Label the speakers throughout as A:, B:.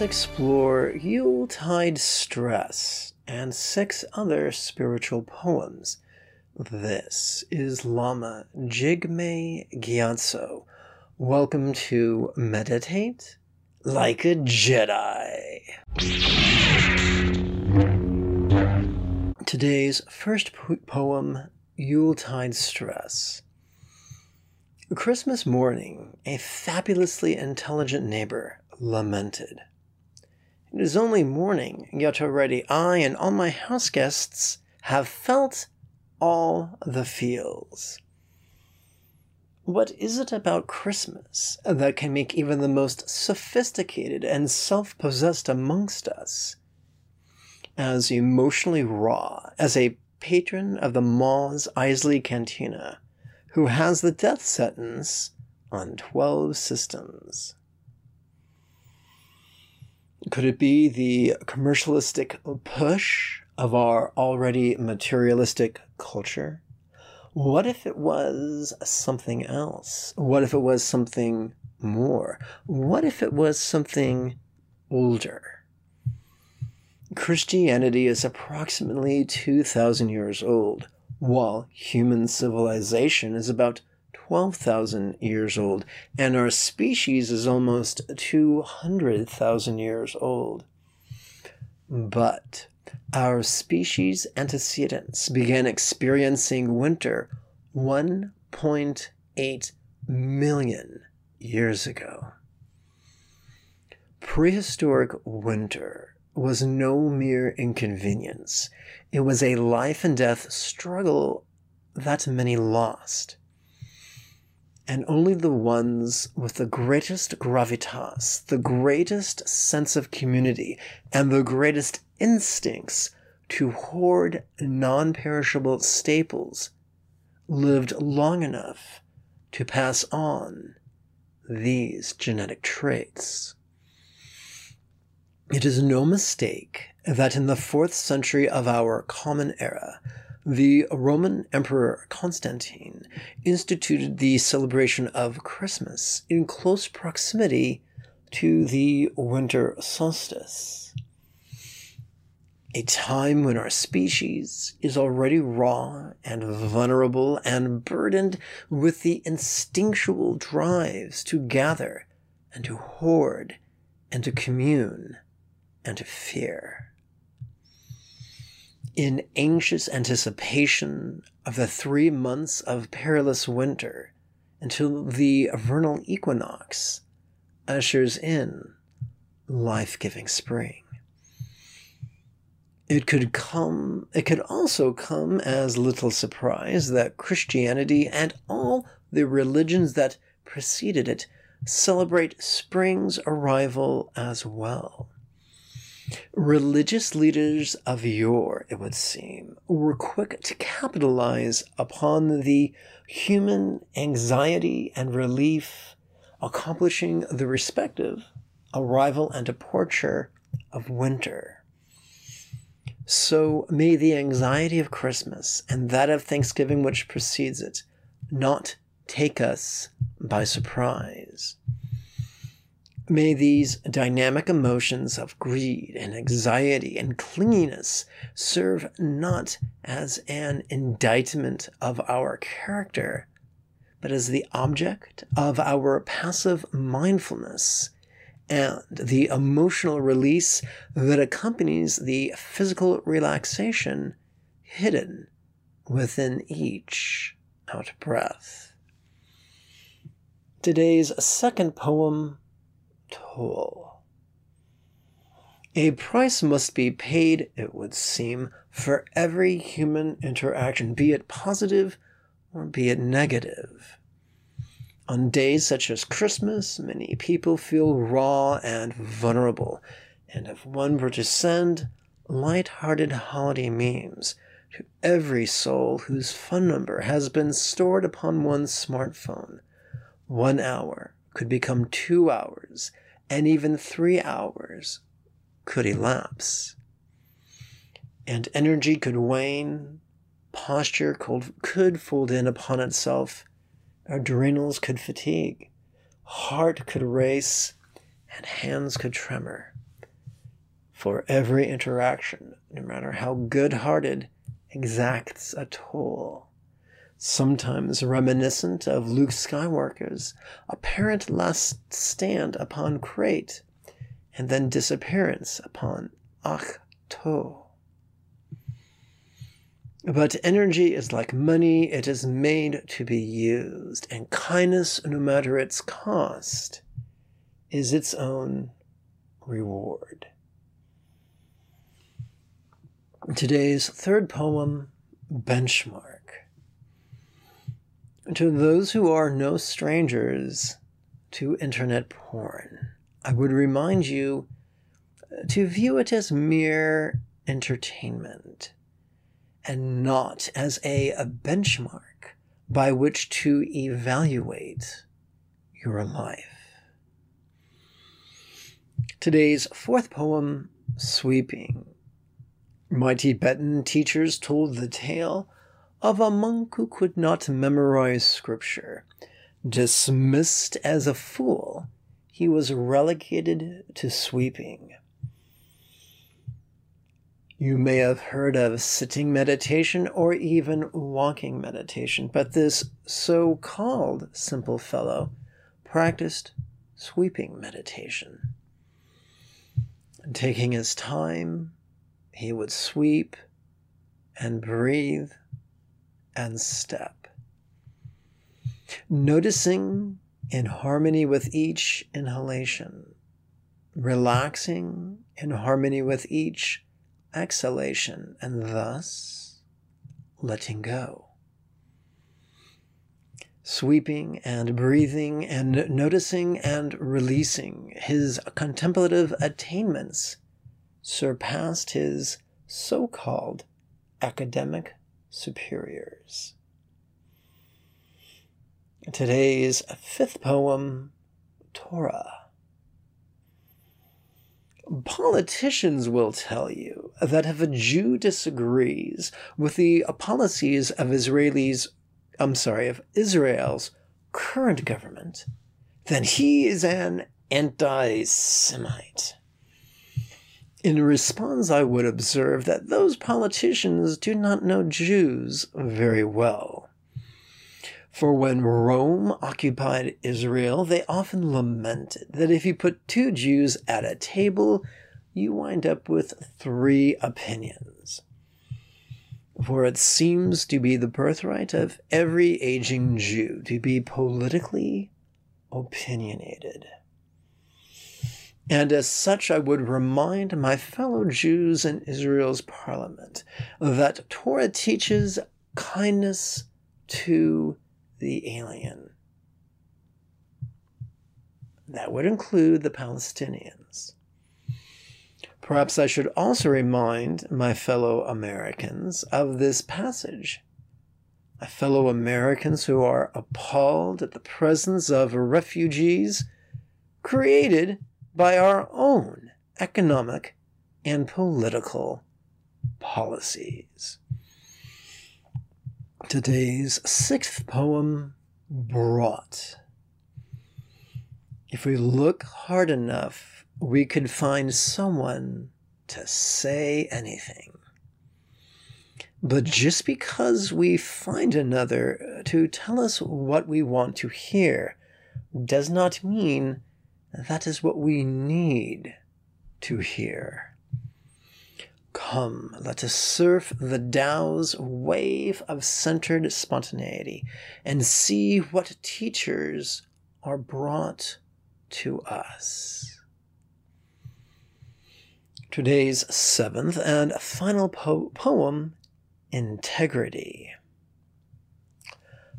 A: let's explore Yuletide Stress and six other spiritual poems. This is Lama Jigme Gyatso. Welcome to Meditate Like a Jedi. Today's first po- poem, Yuletide Stress. Christmas morning, a fabulously intelligent neighbor lamented. It is only morning, yet already I and all my house guests have felt all the feels. What is it about Christmas that can make even the most sophisticated and self possessed amongst us as emotionally raw as a patron of the Mos Eisley Cantina who has the death sentence on 12 systems. Could it be the commercialistic push of our already materialistic culture? What if it was something else? What if it was something more? What if it was something older? Christianity is approximately 2,000 years old while human civilization is about 12,000 years old, and our species is almost 200,000 years old. But our species antecedents began experiencing winter 1.8 million years ago. Prehistoric winter was no mere inconvenience. It was a life and death struggle that many lost. And only the ones with the greatest gravitas, the greatest sense of community, and the greatest instincts to hoard non perishable staples lived long enough to pass on these genetic traits. It is no mistake that in the fourth century of our common era, the Roman Emperor Constantine instituted the celebration of Christmas in close proximity to the winter solstice. A time when our species is already raw and vulnerable and burdened with the instinctual drives to gather and to hoard and to commune and to fear. In anxious anticipation of the three months of perilous winter until the vernal equinox ushers in life giving spring. It could come, it could also come as little surprise that Christianity and all the religions that preceded it celebrate spring's arrival as well. Religious leaders of yore, it would seem, were quick to capitalize upon the human anxiety and relief, accomplishing the respective arrival and departure of winter. So may the anxiety of Christmas and that of Thanksgiving which precedes it not take us by surprise. May these dynamic emotions of greed and anxiety and clinginess serve not as an indictment of our character, but as the object of our passive mindfulness and the emotional release that accompanies the physical relaxation hidden within each out breath. Today's second poem toll. A price must be paid, it would seem, for every human interaction, be it positive or be it negative. On days such as Christmas, many people feel raw and vulnerable, and if one were to send light-hearted holiday memes to every soul whose phone number has been stored upon one's smartphone, one hour could become two hours, and even three hours could elapse. And energy could wane, posture could, could fold in upon itself, adrenals could fatigue, heart could race, and hands could tremor. for every interaction, no matter how good hearted, exacts a toll. Sometimes reminiscent of Luke Skywalker's apparent last stand upon Crait and then disappearance upon Ahch-To. But energy is like money, it is made to be used, and kindness, no matter its cost, is its own reward. Today's third poem, Benchmark. To those who are no strangers to internet porn, I would remind you uh, to view it as mere entertainment and not as a, a benchmark by which to evaluate your life. Today's fourth poem, Sweeping. My Tibetan teachers told the tale of a monk who could not memorize scripture. Dismissed as a fool, he was relegated to sweeping. You may have heard of sitting meditation or even walking meditation, but this so called simple fellow practiced sweeping meditation. taking his time, he would sweep and breathe and step. Noticing in harmony with each inhalation, relaxing in harmony with each exhalation and thus letting go. Sweeping and breathing and noticing and releasing, his contemplative attainments surpassed his so called academic superiors. Today's fifth poem, Torah. Politicians will tell you that if a Jew disagrees with the policies of Israelis, I'm sorry, of Israel's current government, then he is an anti Semite. In response, I would observe that those politicians do not know Jews very well. For when Rome occupied Israel, they often lamented that if you put two Jews at a table, you wind up with three opinions. For it seems to be the birthright of every aging Jew to be politically opinionated. And as such, I would remind my fellow Jews in Israel's parliament that Torah teaches kindness to the alien. That would include the Palestinians. Perhaps I should also remind my fellow Americans of this passage. My fellow Americans who are appalled at the presence of refugees created by our own economic and political policies. Today's sixth poem, Brought. If we look hard enough, we could find someone to say anything. But just because we find another to tell us what we want to hear does not mean that is what we need to hear. Come, let us surf the Tao's wave of centered spontaneity and see what teachers are brought to us. Today's seventh and final po- poem, Integrity.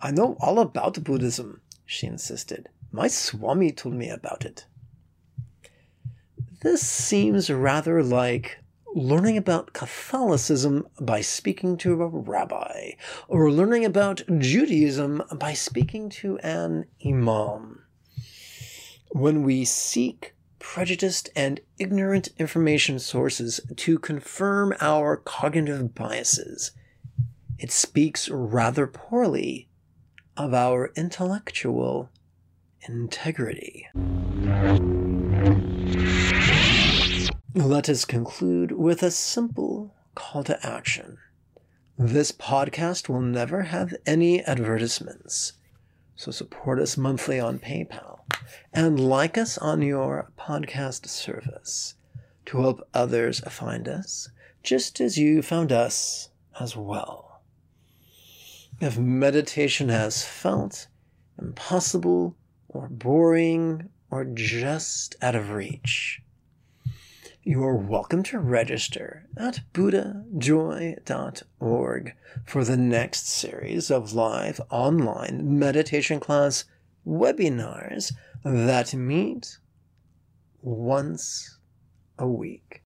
A: I know all about Buddhism, she insisted. My Swami told me about it. This seems rather like learning about Catholicism by speaking to a rabbi, or learning about Judaism by speaking to an imam. When we seek prejudiced and ignorant information sources to confirm our cognitive biases, it speaks rather poorly of our intellectual integrity. let us conclude with a simple call to action. This podcast will never have any advertisements, so support us monthly on PayPal and like us on your podcast service to help others find us just as you found us as well. If meditation has felt impossible or boring or just out of reach, you are welcome to register at buddhajoy.org for the next series of live online meditation class webinars that meet once a week.